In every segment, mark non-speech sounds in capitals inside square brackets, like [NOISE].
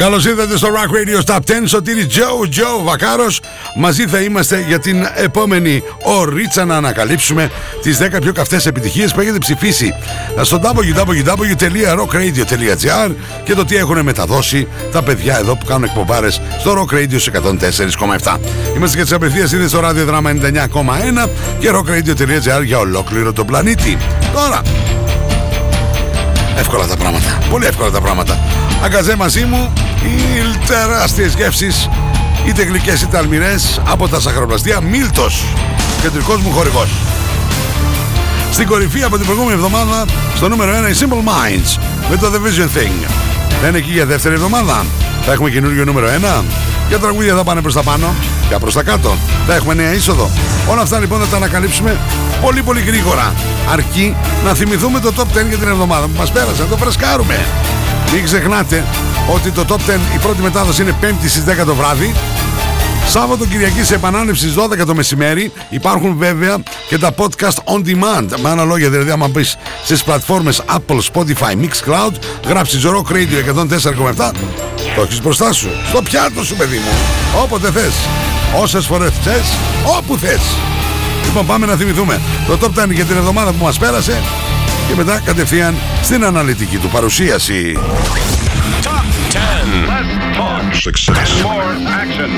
Καλώς ήρθατε στο Rock Radio Top 10. Σωτήρι Τζο, Τζο Βακάρος. Μαζί θα είμαστε για την επόμενη ωρίτσα να ανακαλύψουμε τις 10 πιο καυτές επιτυχίες που έχετε ψηφίσει στο www.rockradio.gr και το τι έχουν μεταδώσει τα παιδιά εδώ που κάνουν εκπομπάρες στο Rock Radio 104,7. Είμαστε και τις απευθείας είδε στο ραδιοδράμα 99,1 και rockradio.gr για ολόκληρο τον πλανήτη. Τώρα, εύκολα τα πράγματα. Πολύ εύκολα τα πράγματα. Αγκαζέ μαζί μου οι τεράστιες γεύσεις είτε γλυκές είτε αλμυρές από τα σαχαροπλαστεία Μίλτος κεντρικός μου χορηγός. Στην κορυφή από την προηγούμενη εβδομάδα στο νούμερο 1 η Simple Minds με το The Vision Thing. Δεν είναι εκεί για δεύτερη εβδομάδα. Θα έχουμε καινούργιο νούμερο 1 και τραγούδια θα πάνε προς τα πάνω και προς τα κάτω. Θα έχουμε νέα είσοδο. Όλα αυτά λοιπόν θα τα ανακαλύψουμε πολύ πολύ γρήγορα. Αρκεί να θυμηθούμε το top 10 για την εβδομάδα. Που μας πέρασε να το φρεσκάρουμε μην ξεχνάτε ότι το Top 10 η πρώτη μετάδοση είναι 5η στις 10 το βράδυ. Σάββατο Κυριακή σε επανάληψη στις 12 το μεσημέρι. Υπάρχουν βέβαια και τα podcast on demand. Με άλλα λόγια, δηλαδή, άμα μπεις στις πλατφόρμες Apple, Spotify, Mixcloud, γράψεις Rock Radio 104,7, το έχεις μπροστά σου. Στο πιάτο σου, παιδί μου. Όποτε θες. Όσες φορές θες, όπου θες. Λοιπόν, πάμε να θυμηθούμε. Το Top 10 για την εβδομάδα που μας πέρασε και μετά κατευθείαν στην αναλυτική του παρουσίαση. Top 10. Less talk. Success. And more action.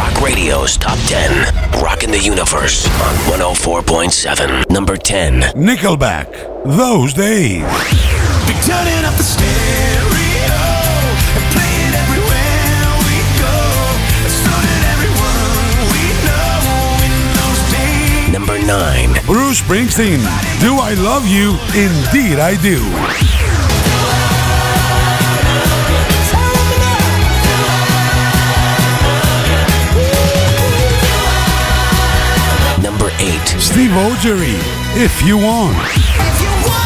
Rock Radio's Top 10. Rocking the Universe on 104.7. Number 10. Nickelback. Those days. Be turning up the stereo Number 9. Bruce Springsteen. Do I love you? Indeed I do. Number 8. Steve Ogery. If you want. If you wanna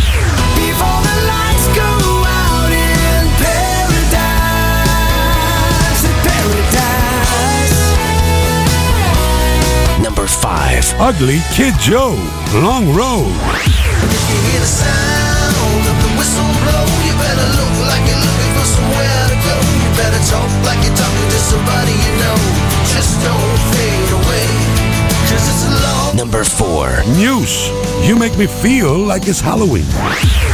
away. Kid Joe, Long Road. Number 4. News. You make me feel like it's Halloween.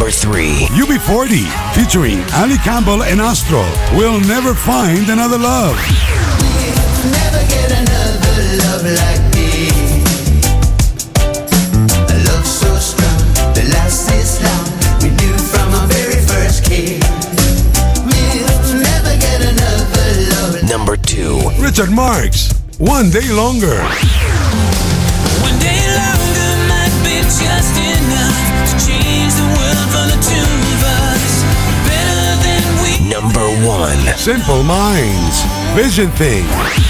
Number 3. UB40 featuring Ali Campbell and Astro. We'll never find another love. never get another love like this. A love so strong, the last is long. We knew from our very first kiss. We'll never get another love. Number 2. Richard Marks. One day longer. One day longer might be just enough one. Simple minds. Vision Things.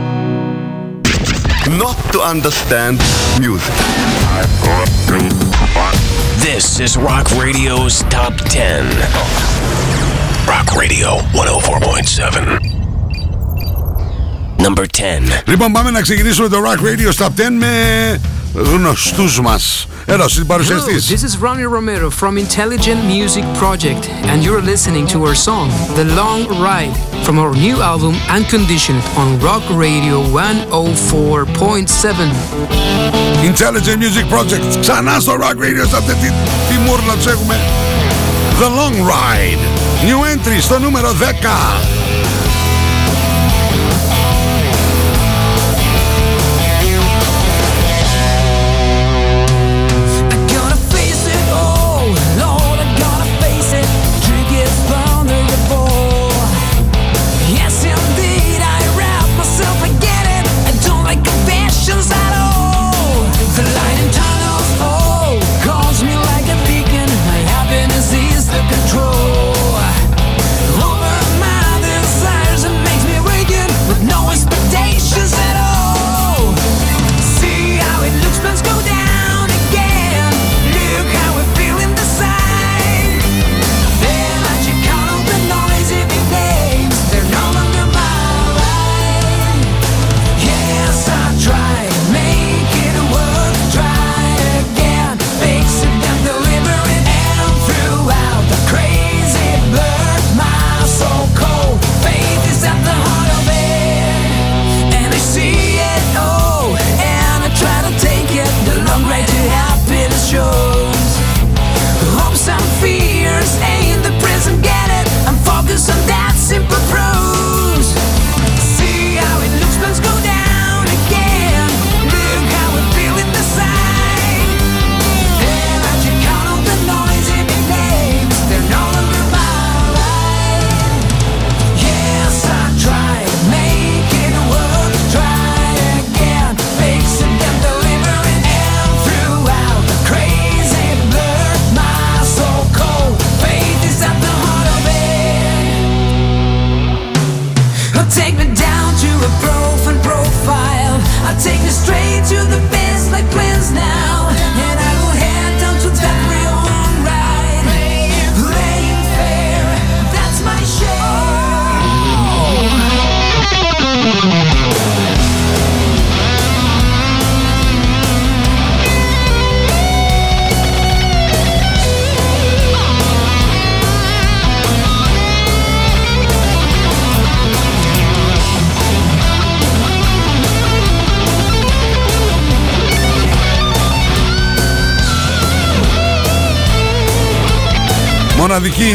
Not to understand music. This is Rock Radio's Top 10. Rock Radio 104.7. Number 10. Λοιπόν, πάμε να ξεκινήσουμε το Rock Radio Top 10 με γνωστούς μας. Έλα, στην Hello, παρουσιαστής. this is Ronnie Romero from Intelligent Music Project, and you're listening to our song, The Long Ride, from our new album, Unconditioned, on Rock Radio 104.7. Intelligent Music Project. Ξανά στο Rock Radio Top 10. Τι, τι μούρλα τους έχουμε. The Long Ride. New entry στο νούμερο 10.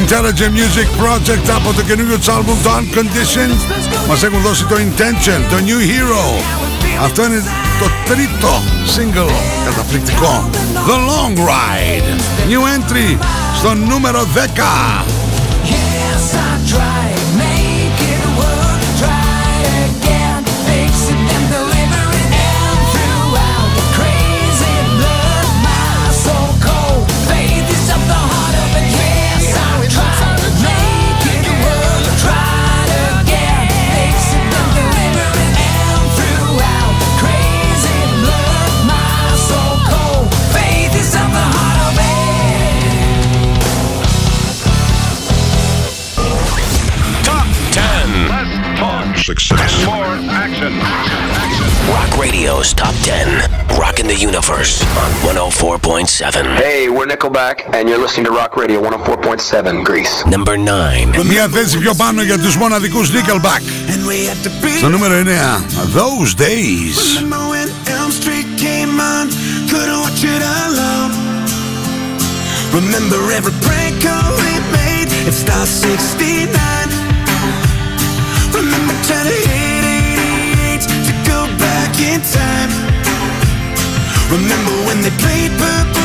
Intelligent Music Project από το καινούργιο του album το Unconditioned μας έχουν δώσει το Intention, το New Hero αυτό είναι το τρίτο single καταπληκτικό The Long Ride New entry στο νούμερο 10 104.7. Hey, we're Nickelback, and you're listening to Rock Radio 104.7 Greece. Number 9. Μια θέση πιο πάνω για τους μοναδικούς Nickelback Στο νούμερο 9 Those Days Remember when Elm Street came on? Couldn't watch it alone. Remember every prank call we made? It Star 69. Remember trying to hit 88 to go back in time. Now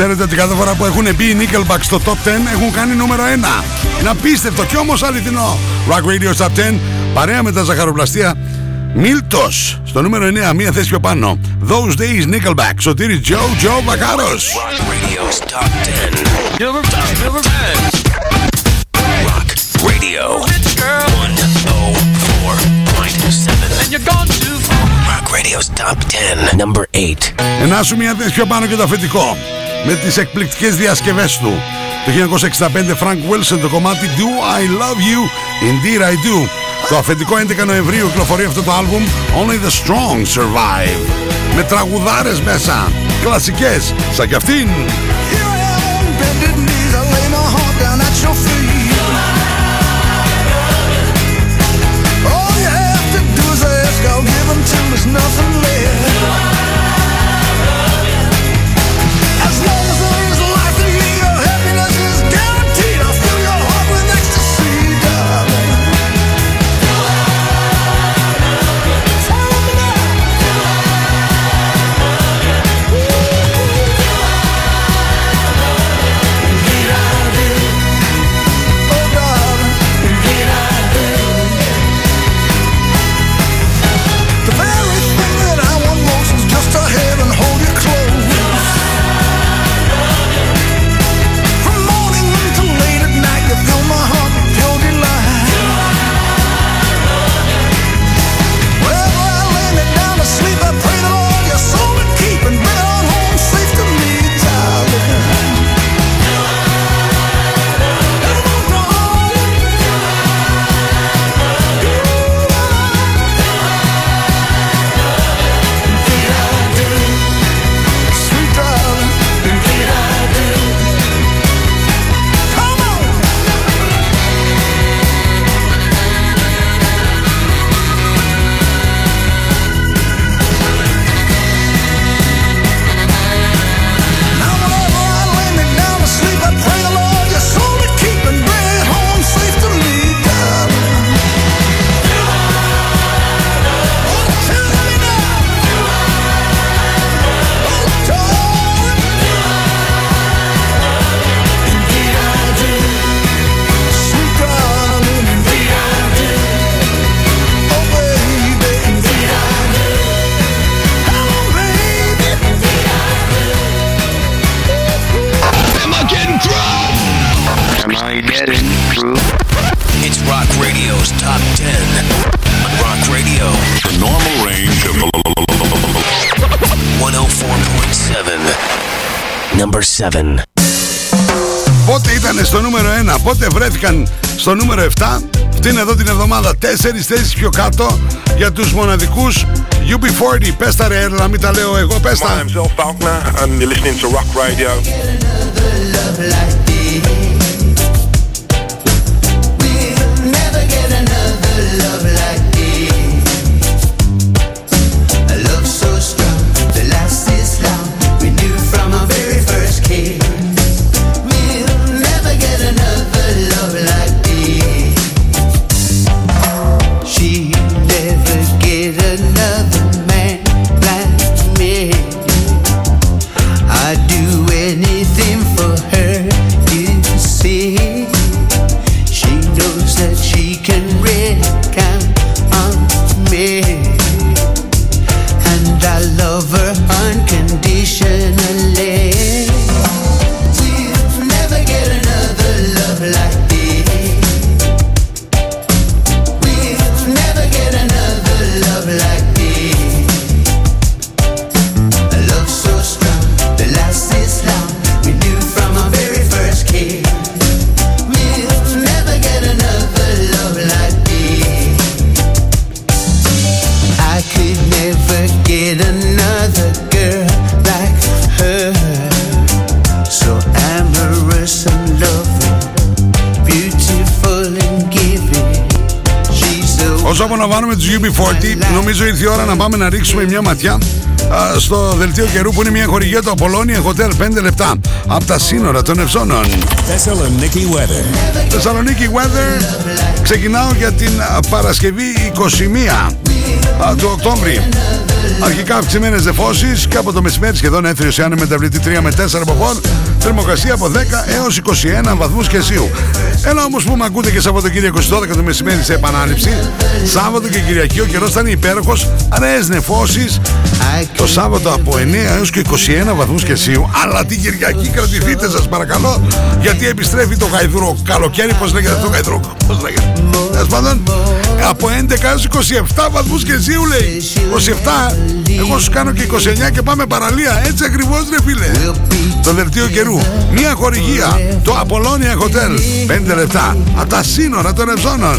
Ξέρετε ότι κάθε φορά που έχουν μπει οι Nickelback στο Top 10 έχουν κάνει νούμερο 1. Είναι απίστευτο και όμως αληθινό. Rock Radio Top 10, παρέα με τα ζαχαροπλαστεία. Μίλτος, στο νούμερο 9, μία θέση πιο πάνω. Those Days Nickelback, σωτήρι Joe, Joe Βακάρος. Rock Radio's Top 10. Number 10, number 10. Rock Radio. Oh, It's girl. Oh And you're gone too far. Rock Radio's Top 10, number 8. Ενάσου μία θέση πιο πάνω και το αφεντικό με τις εκπληκτικές διασκευές του. Το 1965 Frank Wilson το κομμάτι Do I Love You, Indeed I Do. Το αφεντικό 11 Νοεμβρίου κυκλοφορεί αυτό το άλμπουμ Only the Strong Survive. Με τραγουδάρες μέσα, κλασικές, σαν κι αυτήν. Number 7. Πότε ήταν στο νούμερο 1, πότε βρέθηκαν στο νούμερο 7. Αυτή είναι εδώ την εβδομάδα. Τέσσερις θέσεις πιο κάτω για τους μοναδικούς UB40. Πες τα ρε, να μην τα λέω εγώ, πες My τα. Όσο απολαμβάνουμε τους UB40, νομίζω ήρθε η ώρα να πάμε να ρίξουμε μια ματιά α, στο δελτίο καιρού που είναι μια χορηγία του Απολώνια Hotel 5 λεπτά από τα σύνορα των Ευζώνων. Thessaloniki weather. Θεσσαλονίκη Weather ξεκινάω για την α, Παρασκευή 21 α, του Οκτώβρη. Αρχικά αυξημένες νεφώσει και από το μεσημέρι σχεδόν έθριο σε άνεμη μεταβλητή 3 με 4 από πόρ. Θερμοκρασία από 10 έως 21 βαθμούς Κελσίου. Έλα όμως που με ακούτε και Σαββατοκύριακο στις 12 το μεσημέρι σε επανάληψη. Σάββατο και Κυριακή ο καιρός θα είναι υπέροχος. Νέες νεφώσεις. Το Σάββατο από 9 έως και 21 βαθμούς Κελσίου. Αλλά την Κυριακή κρατηθείτε σας παρακαλώ. Γιατί επιστρέφει το γαϊδρό καλοκαίρι. Πώς λέγεται αυτό το γαϊδρό. Πώς λέγεται; Τέλος πάντων, από 11 έως 27 βαθμούς Κελσίου λέει. 27. Εγώ σου κάνω και 29 και πάμε παραλία. Έτσι ακριβώς ρε φίλε. Το δελτίο καιρού. Μια χορηγία. Το Apollonia Hotel. 5 λεπτά. Από τα σύνορα των Ευζώνων.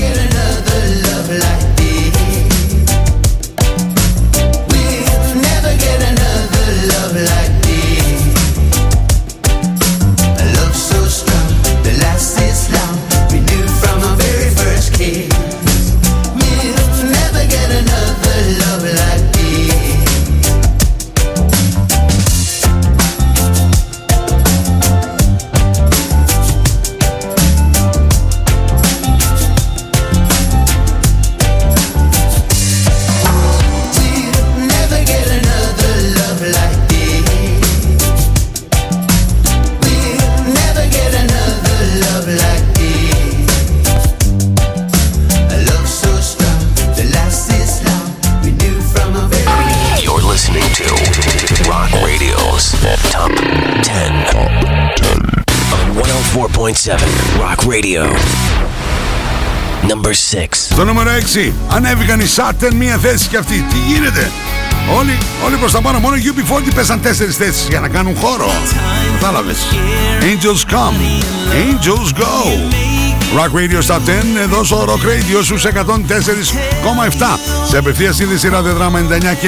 104.7 Rock Radio. Number 6. Στο νούμερο 6 ανέβηκαν οι Σάτεν μία θέση και αυτή. Τι γίνεται; Όλοι, όλοι προς τα πάνω. Μόνο οι UB40 πέσαν τέσσερις θέσεις για να κάνουν χώρο. Κατάλαβες; Angels come. Angels go. Rock Radio Top 10 εδώ στο Rock Radio στους 104,7 σε απευθείας σύνδεση ραδιοδράμα 99 και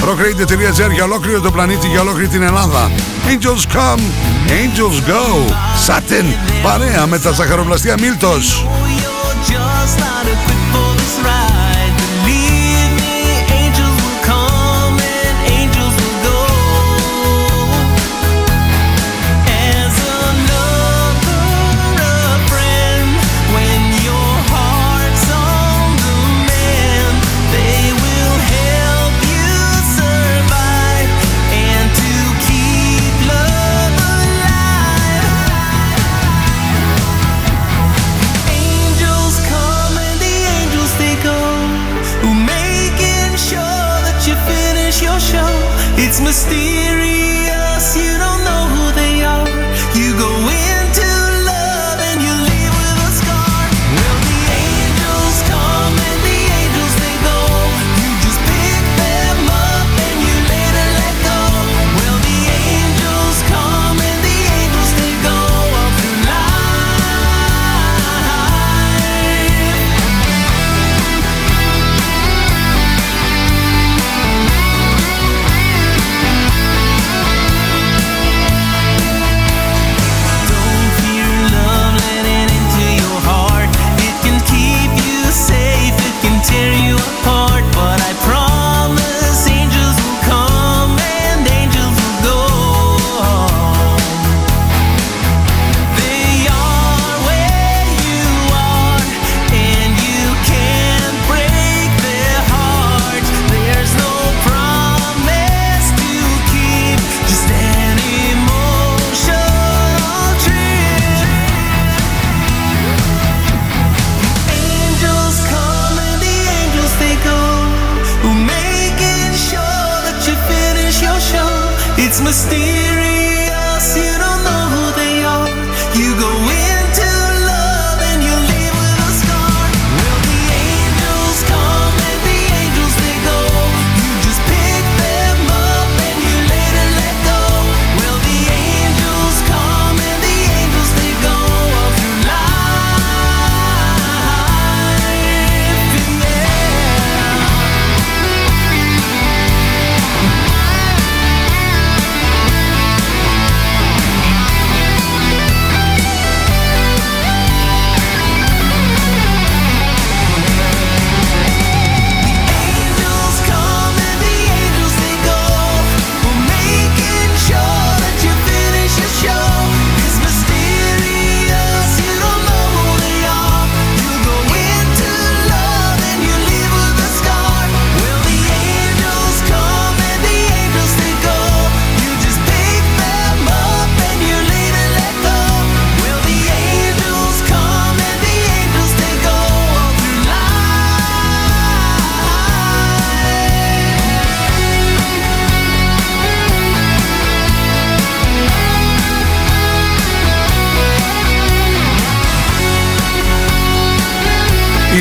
1 rockradio.gr για ολόκληρο το πλανήτη για ολόκληρη την Ελλάδα. Angels come, Angels go. Σάτεν παρέα με τα ζαχαροπλαστεία Μίλτος stainless steel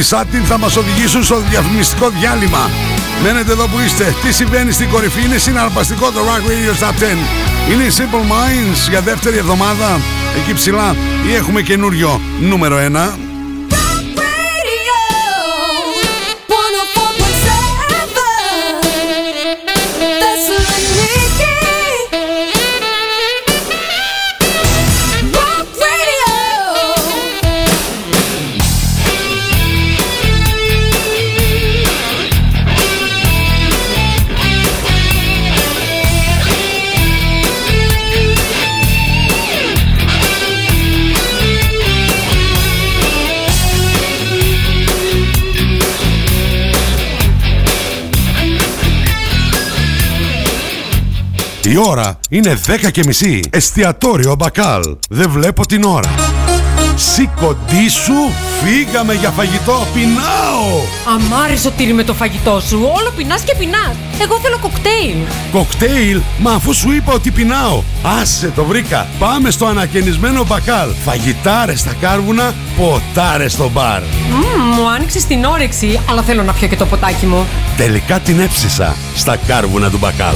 Οι Σάτιν θα μας οδηγήσουν στο διαφημιστικό διάλειμμα. Μένετε εδώ που είστε. Τι συμβαίνει στην κορυφή; Είναι συναρπαστικό το Rock Radio Top 10. Είναι οι Simple Minds για δεύτερη εβδομάδα. Εκεί ψηλά. Ή έχουμε καινούριο νούμερο 1. Η ώρα είναι 10 και μισή. Εστιατόριο Μπακάλ. Δεν βλέπω την ώρα. Σήκοντή σου, φύγαμε για φαγητό, πεινάω! Αμάρι σωτήρι με το φαγητό σου, όλο πεινάς και πεινάς. Εγώ θέλω κοκτέιλ. Κοκτέιλ, μα αφού σου είπα ότι πεινάω. Άσε το βρήκα. Πάμε στο ανακαινισμένο μπακάλ. Φαγητάρες στα κάρβουνα, ποτάρες στο μπαρ. Μμμ, μου άνοιξε την όρεξη, αλλά θέλω να πιω και το ποτάκι μου. Τελικά την έψησα στα κάρβουνα του μπακάλ.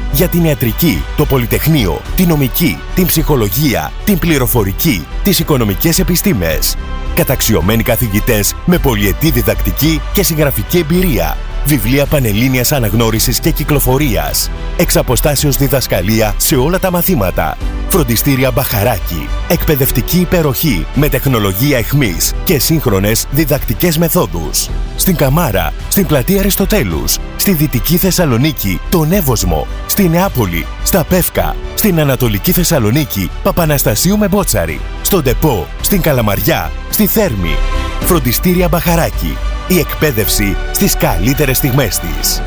Για την ιατρική, το πολυτεχνείο, την νομική, την ψυχολογία, την πληροφορική, τις οικονομικές επιστήμες. Καταξιωμένοι καθηγητές με πολυετή διδακτική και συγγραφική εμπειρία. Βιβλία πανελλήνιας αναγνώρισης και κυκλοφορίας. Εξ αποστάσεως διδασκαλία σε όλα τα μαθήματα. Φροντιστήρια Μπαχαράκι. Εκπαιδευτική υπεροχή με τεχνολογία εχμής και σύγχρονες διδακτικές μεθόδους. Στην Καμάρα, στην πλατεία Αριστοτέλους, στη Δυτική Θεσσαλονίκη, τον Εύωσμο, στη Νεάπολη, στα Πεύκα, στην Ανατολική Θεσσαλονίκη, Παπαναστασίου με Μπότσαρη, στον Τεπό, στην Καλαμαριά, στη Θέρμη. Φροντιστήρια Μπαχαράκι. Η εκπαίδευση στις καλύτερες στιγμές της.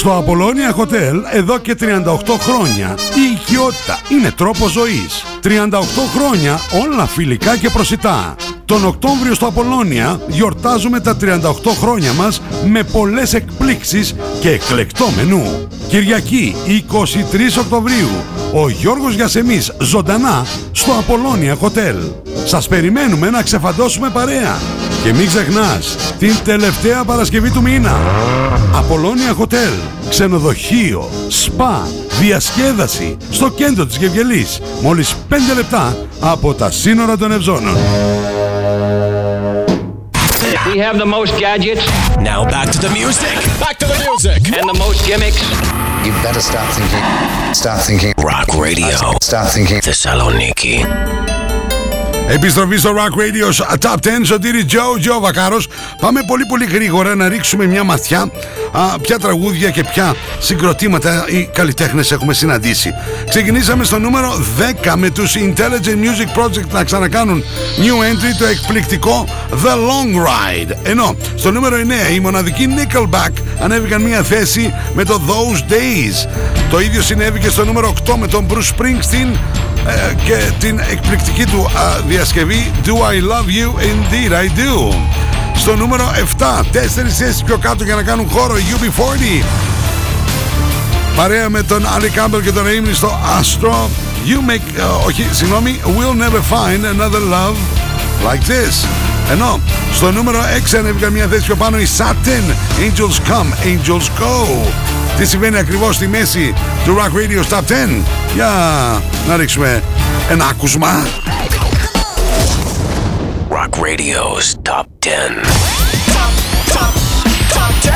Στο Απολώνια Hotel εδώ και 38 χρόνια η οικειότητα είναι τρόπος ζωής. 38 χρόνια όλα φιλικά και προσιτά. Τον Οκτώβριο στο Απολώνια γιορτάζουμε τα 38 χρόνια μας με πολλές εκπλήξεις και εκλεκτό μενού. Κυριακή 23 Οκτωβρίου ο Γιώργος Γιασεμής ζωντανά στο Απολώνια Hotel. Σας περιμένουμε να ξεφαντώσουμε παρέα. Και μην ξεχνάς, την τελευταία Παρασκευή του μήνα. Απολώνια Hotel, ξενοδοχείο, σπα, διασκέδαση στο κέντρο της Γευγελής. Μόλις 5 λεπτά από τα σύνορα των Ευζώνων. We have the most gadgets. Now back to the music. Back to the music. And the most gimmicks. You better start thinking. Start thinking. Rock Radio. Start thinking. Θεσσαλονίκη. Επιστροφή στο Rock Radio Top 10 Σωτήρι Τζο, Τζο Βακάρος. Πάμε πολύ πολύ γρήγορα να ρίξουμε μια ματιά α, Ποια τραγούδια και ποια συγκροτήματα οι καλλιτέχνες έχουμε συναντήσει. Ξεκινήσαμε στο νούμερο 10 με τους Intelligent Music Project να ξανακάνουν New Entry το εκπληκτικό The Long Ride. Ενώ στο νούμερο 9 η μοναδική Nickelback ανέβηκαν μια θέση με το Those Days. Το ίδιο συνέβη και στο νούμερο 8 με τον Bruce Springsteen ε, και την εκπληκτική του α, διασκευή Do I Love You Indeed I Do. Στο νούμερο 7 τέσσερις θέσεις πιο κάτω για να κάνουν χώρο UB40. Παρέα με τον Ali Campbell και τον Amy στο Astro. You make, ε, όχι συγγνώμη We'll never find another love like this. Ενώ στο νούμερο 6 ανέβηκαν μια θέση πιο πάνω η Satin Angels Come, Angels Go. Τι συμβαίνει ακριβώς στη μέση του Rock Radio Top 10 Για να ρίξουμε ένα άκουσμα Rock Radio's Top 10. Top, top, top 10!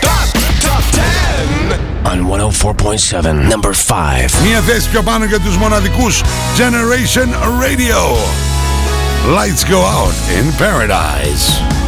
Top, top 10! On 104.7, number 5. Μία θέση πιο πάνω για τους μοναδικούς Generation Radio. Lights go out in paradise.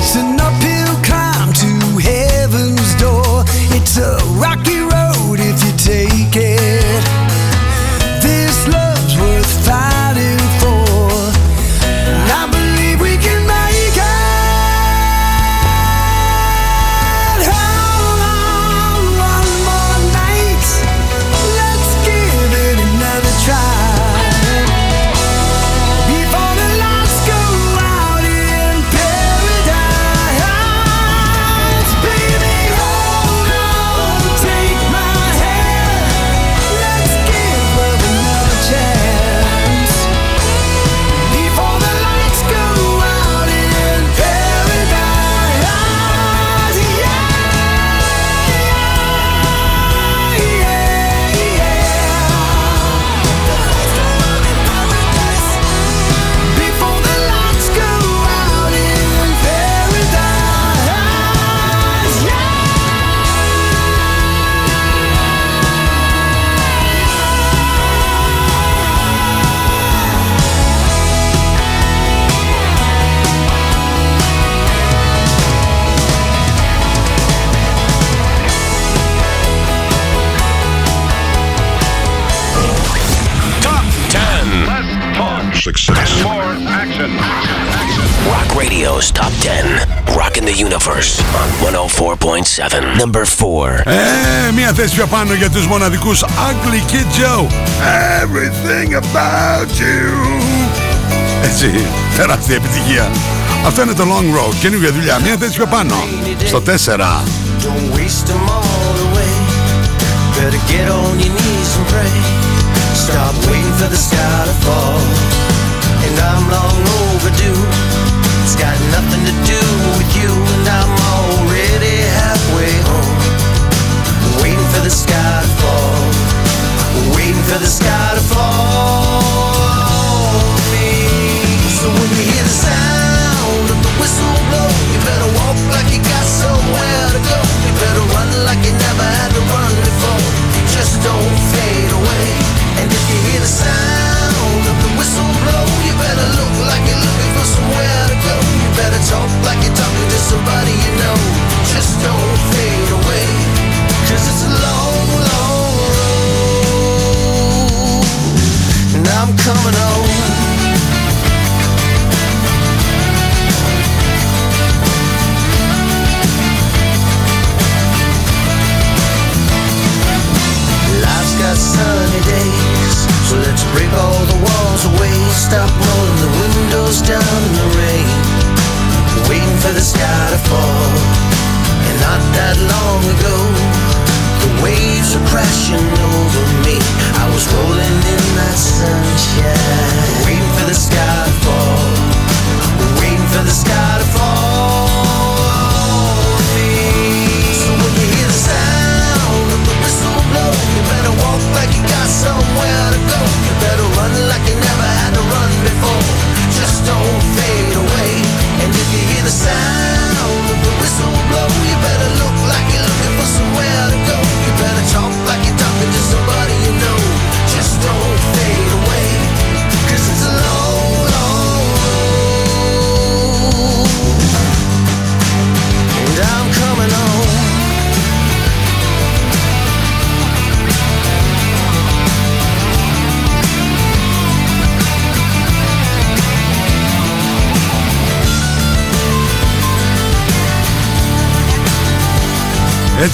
It's enough. number 4. Ε, μία θέση πιο πάνω για τους μοναδικούς Ugly Kid Joe. Everything about you. Έτσι, τεράστια επιτυχία. Αυτό είναι το Long Road, καινούργια δουλειά. Μία θέση πιο πάνω, στο 4. Don't waste them all away. Better get on your knees and pray. Stop waiting for the sky to fall. And I'm long overdue. It's got nothing to do with you, and I'm all the sky to fall, waiting for the sky to fall. So when you hear the sound of the whistle blow, you better walk like you got somewhere to go. You better run like you never had to run before. Just don't fade away. And if you hear the sound of the whistle blow, you better look like you're looking for somewhere to go. You better talk like you're talking to somebody you know. Just don't fade Life's got sunny days, so let's break all the walls away. Stop rolling the windows down in the rain, waiting for the sky to fall. And not that long ago, waves were crashing over me. I was rolling in that sunshine, waiting for the sky to fall, waiting for the sky to fall. So when you hear the sound of the whistle blow, you better walk like you got somewhere to go.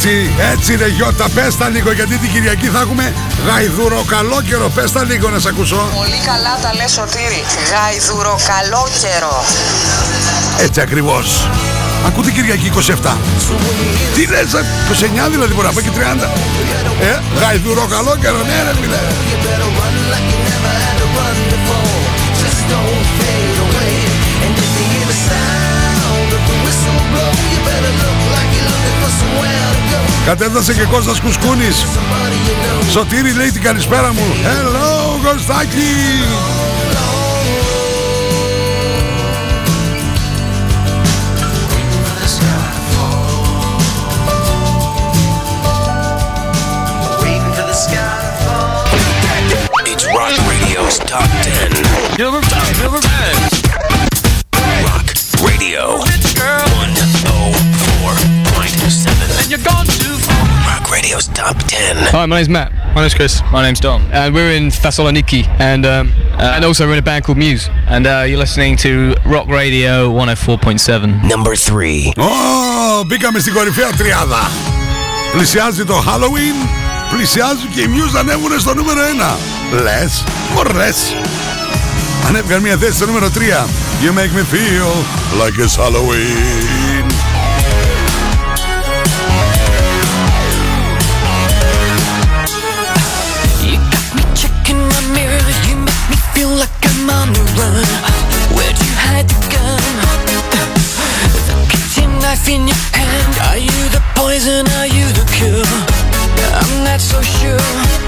Έτσι, έτσι ρε Γιώτα, πες τα λίγο γιατί την Κυριακή θα έχουμε γαϊδουροκαλόκαιρο. Πες τα λίγο να σε ακούσω. Πολύ καλά τα λες Σωτήρη. Γαϊδουροκαλόκαιρο. Έτσι ακριβώς. Άκου την Κυριακή 27. Τι λες, ε, 29 δηλαδή μπορεί να πω και 30. Ε, γαϊδουροκαλόκαιρο, ναι ρε φίλε. Just don't fade away. And if you hear the sound of the whistle blow, you better look to go. Κατέφτασε και Κώστας Κουσκούνης. Σωτήρη λέει την καλησπέρα μου. Hello, Κωστάκη. Waiting for the sky to fall. It's Rock Radio's Top 10. Number 10. Number 10. Rock Radio 104.7. And you're gone too far. Rock Radio's Top 10. Hi, my name's Matt. My name's Chris. My name's Dom. And we're in Thessaloniki, and um, and also we're in a band called Muse. And uh, you're listening to Rock Radio 104.7. Number 3. Ω, μπήκαμε στην κορυφαία τριάδα. Πλησιάζει το Halloween, πλησιάζουν και οι Muse ανέβουν στο νούμερο 1. Λες, μωρές. Ανέβηκαν μια θέση στο νούμερο 3. You make me feel like it's Halloween. Run. Where'd you hide the gun? The kitchen knife in your hand. Are you the poison? Are you the cure? I'm not so sure.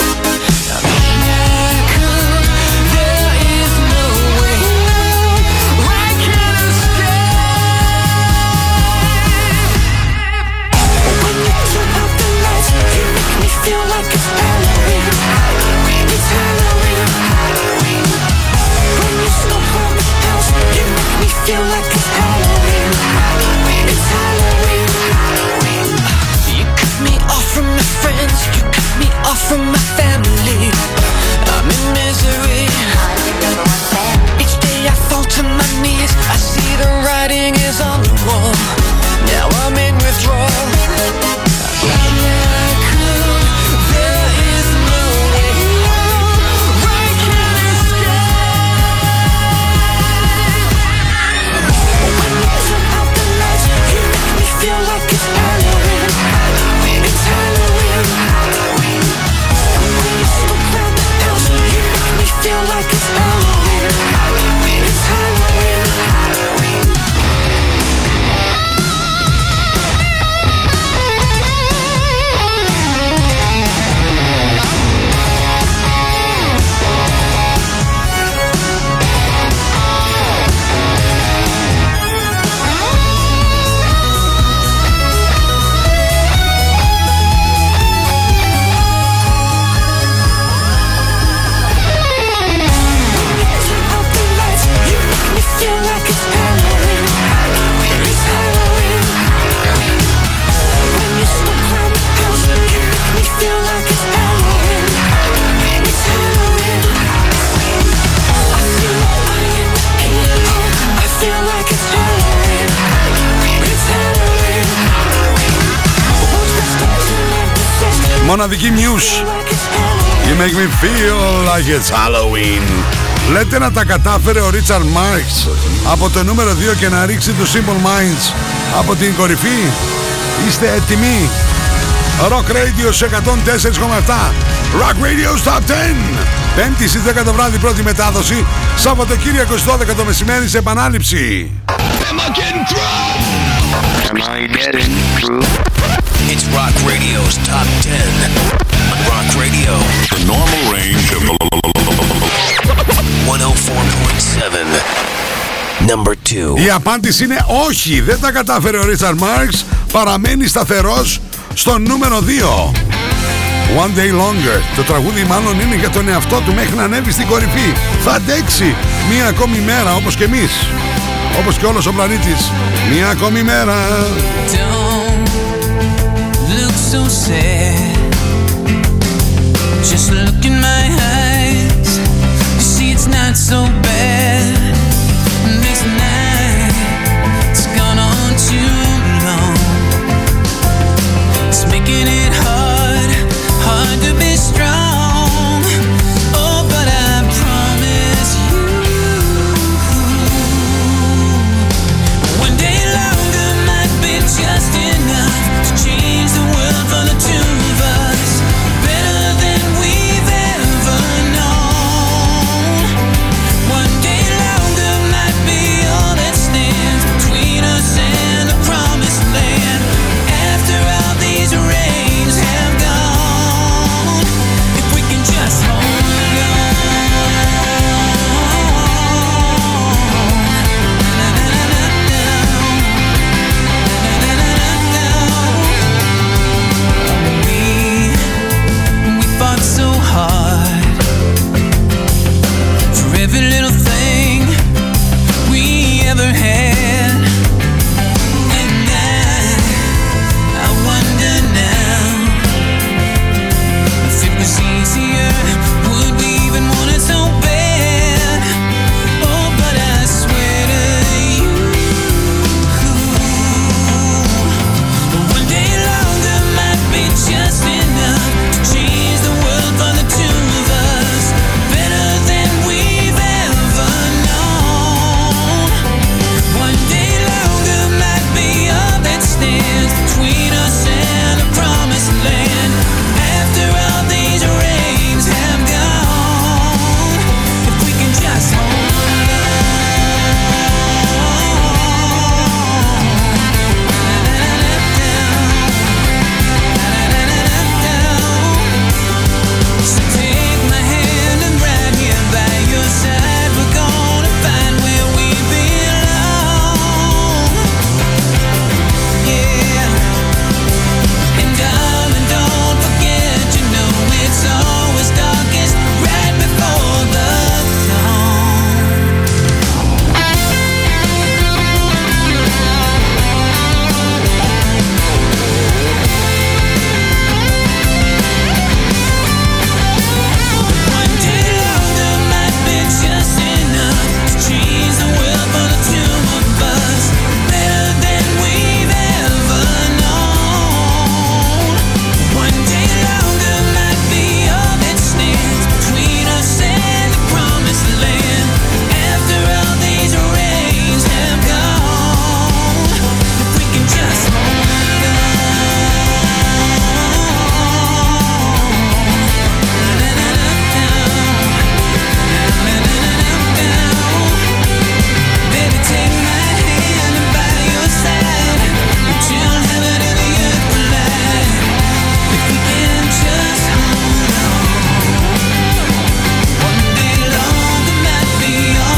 My it's Halloween. Λέτε να τα κατάφερε ο Ρίτσαρντ Μάρξ από το νούμερο 2 και να ρίξει τους Simple Minds από την κορυφή. Είστε έτοιμοι; Rock Radio σε 104,7. Rock Radio Top 10. Πέμπτη στις 10 το βράδυ πρώτη μετάδοση. Σαββατοκύριακο στις 12 το μεσημέρι σε επανάληψη. Am I getting through? It's Rock Radio's Top 10. Rock Radio. The normal range of 104.7. Number 2. Η απάντηση είναι όχι. Δεν τα κατάφερε ο Ρίτσαρντ Μάρξ. Παραμένει σταθερός στο νούμερο 2. One Day Longer. Το τραγούδι μάλλον είναι για τον εαυτό του μέχρι να ανέβει στην κορυφή. Θα αντέξει μία ακόμη μέρα όπως και εμείς. Όπως και όλος ο πλανήτης. Μία ακόμη μέρα. Don't look so sad. Just look in my eyes.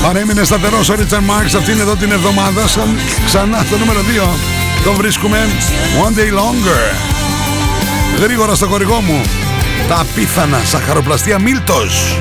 Παρέμεινε σταθερός ο Ρίτσαρντ Μάρξ αυτήν εδώ την εβδομάδα. Σαν, ξανά στο νούμερο 2. Τον βρίσκουμε One Day Longer. Γρήγορα στο χορηγό μου. Τα απίθανα σαχαροπλαστεία Μίλτος.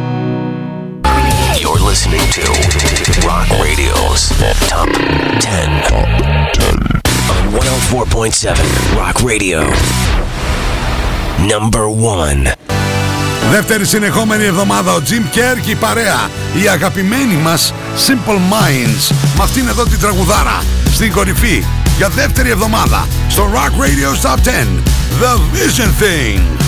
You're listening to Rock Radio's Top 10. On 104.7 Rock Radio. Number 1. Δεύτερη συνεχόμενη εβδομάδα ο Jim Kerr και η παρέα, η αγαπημένη μας Simple Minds. Με αυτήν εδώ την τραγουδάρα στην κορυφή για δεύτερη εβδομάδα στο Rock Radio Top 10. The Vision Thing.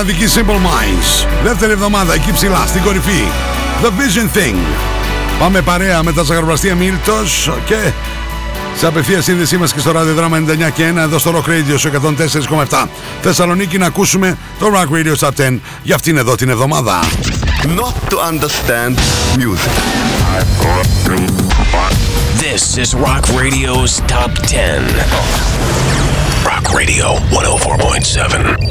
Μοναδική Simple Minds. Δεύτερη εβδομάδα εκεί ψηλά στην κορυφή. The Vision Thing. Πάμε παρέα με τα ζαχαροπλαστεία Μίλτος και σε απευθείας σύνδεσή μας και στο ραδιοδράμα 99 και 1 εδώ στο Rock Radio στο 104,7 Θεσσαλονίκη να ακούσουμε το Rock Radio Top 10 για αυτήν εδώ την εβδομάδα. Not to understand music. This is Rock Radio's Top 10. Rock Radio 104.7.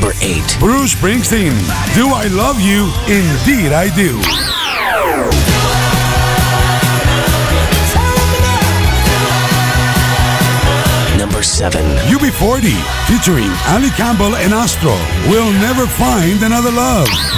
Number 8. Bruce Springsteen, Do I Love You? Indeed I Do. Number 7. UB40, featuring Ali Campbell and Astro, We'll Never Find Another Love.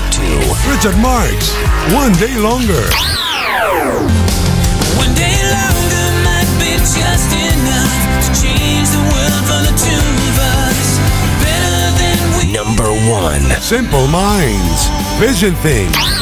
Number 2. Richard Marx, One Day Longer. One day longer might be just enough to change the world for the two of us. Better than we. Number 1. Simple Minds, Vision Thing.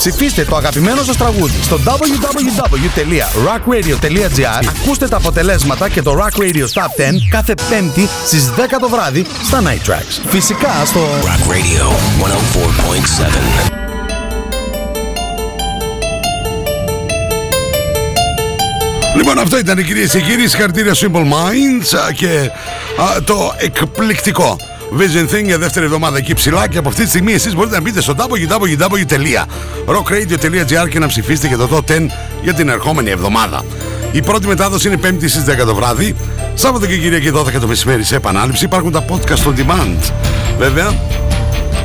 Ψηφίστε το αγαπημένο σας τραγούδι στο www.rockradio.gr Ακούστε τα αποτελέσματα και το Rock Radio Top 10 κάθε πέμπτη στις 10 το βράδυ στα Night Tracks. Φυσικά στο Rock Radio 104.7. Λοιπόν, αυτό ήταν κυρίες και κύριοι. Συγχαρητήρια Simple Minds α, και α, το εκπληκτικό Vision Thing για δεύτερη εβδομάδα εκεί ψηλά. Και από αυτή τη στιγμή εσείς μπορείτε να μπείτε στο www.rockradio.gr και να ψηφίσετε για το top 10 για την ερχόμενη εβδομάδα. Η πρώτη μετάδοση είναι 5η στις 10 το βράδυ. Σάββατο και Κυριακή 12 το μεσημέρι σε επανάληψη. Υπάρχουν τα podcast on demand. Βέβαια,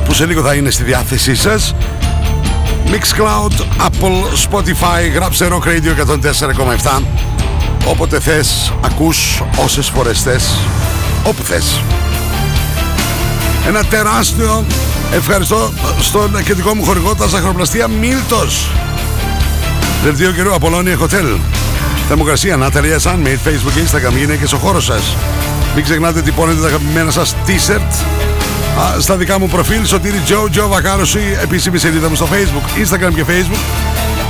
που σε λίγο θα είναι στη διάθεσή σας Mixcloud, Apple, Spotify, γράψε Rock Radio 104,7 Όποτε θες, ακούς όσες φορές θες, όπου θες Ένα τεράστιο ευχαριστώ στον κεντρικό μου χορηγό τα ζαχαροπλαστεία Μίλτος. Δελτίο καιρού, Απολώνια Hotel. Θερμοκρασία, Ναταλία Sunmade, Facebook και Instagram, γυναίκες ο χώρος σας. Μην ξεχνάτε τυπώνετε τα αγαπημένα σας t-shirt. Α, στα δικά μου προφίλ Σωτήρι Τζο, Τζο Βακάρωση επίσημη σελίδα μου στο facebook, instagram και facebook.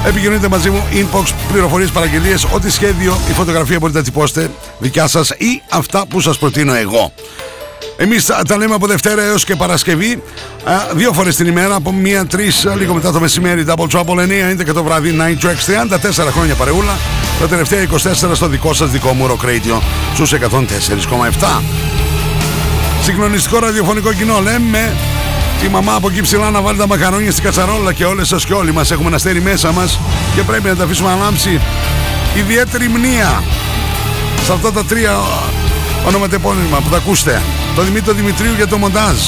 Επικοινωνείτε μαζί μου inbox, πληροφορίες, παραγγελίες ό,τι σχέδιο ή φωτογραφία μπορείτε να τυπώσετε δικιά σας ή αυτά που σας προτείνω εγώ εμείς τα, τα λέμε από Δευτέρα έως και Παρασκευή. Α, δύο φορές την ημέρα από 1-3 λίγο μετά το μεσημέρι Double Trouble 9 11 το βράδυ Night Tracks 34 χρόνια παρεούλα. Τα τελευταία 24 στο δικό σας δικό μου Rock Radio στους 104,7 Συγκλονιστικό ραδιοφωνικό κοινό. Λέμε τη μαμά από εκεί ψηλά να βάλει τα μακαρόνια στην κατσαρόλα και όλες σας και όλοι μας έχουμε ένα αστέρι μέσα μας και πρέπει να τα αφήσουμε να λάμψει ιδιαίτερη μνήα σε αυτά τα τρία ονοματεπώνυμα που θα ακούσετε. Το Δημήτρη Δημητρίου για το μοντάζ.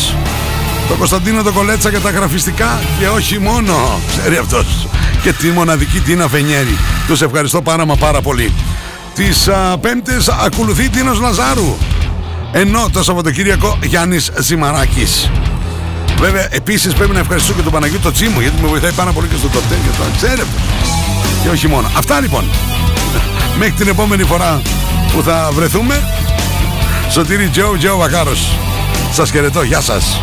Το Κωνσταντίνο το Κολέτσα για τα γραφιστικά και όχι μόνο, ξέρει αυτός. Και τη μοναδική Τίνα Φενιέρη. Τους ευχαριστώ πάρα μα πάρα πολύ. Τις α, πέμπτες ακολουθεί Τίνος Λαζάρου Ενώ το Σαββατοκύριακο Γιάννης Ζημαράκης. Βέβαια, επίσης πρέπει να ευχαριστήσω και τον Παναγιώτο το Τσίμου γιατί με βοηθάει πάρα πολύ και στο top 10 και το εξέρευτο. Και όχι μόνο. Αυτά λοιπόν. [LAUGHS] Μέχρι την επόμενη φορά που θα βρεθούμε. Σωτήρι Τζο, Τζο Βακάρος. Σας χαιρετώ. Γεια σας.